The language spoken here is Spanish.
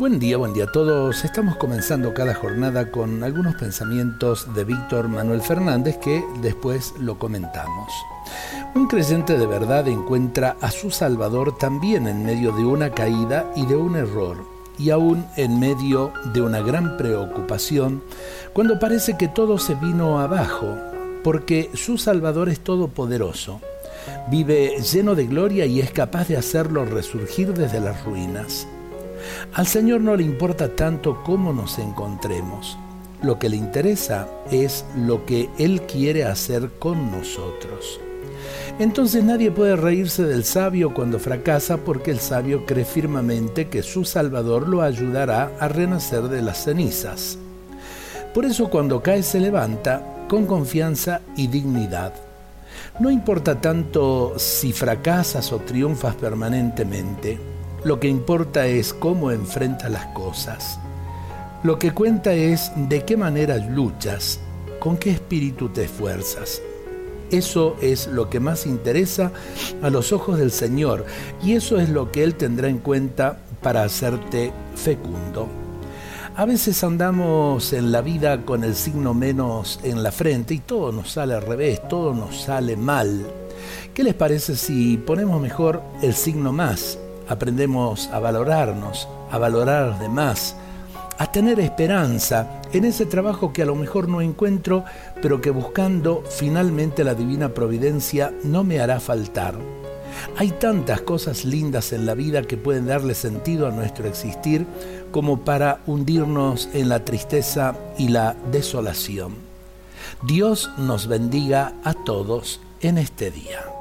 Buen día, buen día a todos. Estamos comenzando cada jornada con algunos pensamientos de Víctor Manuel Fernández que después lo comentamos. Un creyente de verdad encuentra a su Salvador también en medio de una caída y de un error, y aún en medio de una gran preocupación, cuando parece que todo se vino abajo, porque su Salvador es todopoderoso. Vive lleno de gloria y es capaz de hacerlo resurgir desde las ruinas. Al Señor no le importa tanto cómo nos encontremos. Lo que le interesa es lo que Él quiere hacer con nosotros. Entonces nadie puede reírse del sabio cuando fracasa porque el sabio cree firmemente que su Salvador lo ayudará a renacer de las cenizas. Por eso cuando cae se levanta con confianza y dignidad. No importa tanto si fracasas o triunfas permanentemente, lo que importa es cómo enfrentas las cosas. Lo que cuenta es de qué manera luchas, con qué espíritu te esfuerzas. Eso es lo que más interesa a los ojos del Señor y eso es lo que Él tendrá en cuenta para hacerte fecundo. A veces andamos en la vida con el signo menos en la frente y todo nos sale al revés, todo nos sale mal. ¿Qué les parece si ponemos mejor el signo más aprendemos a valorarnos, a valorar a los demás, a tener esperanza en ese trabajo que a lo mejor no encuentro, pero que buscando finalmente la divina providencia no me hará faltar. Hay tantas cosas lindas en la vida que pueden darle sentido a nuestro existir como para hundirnos en la tristeza y la desolación. Dios nos bendiga a todos en este día.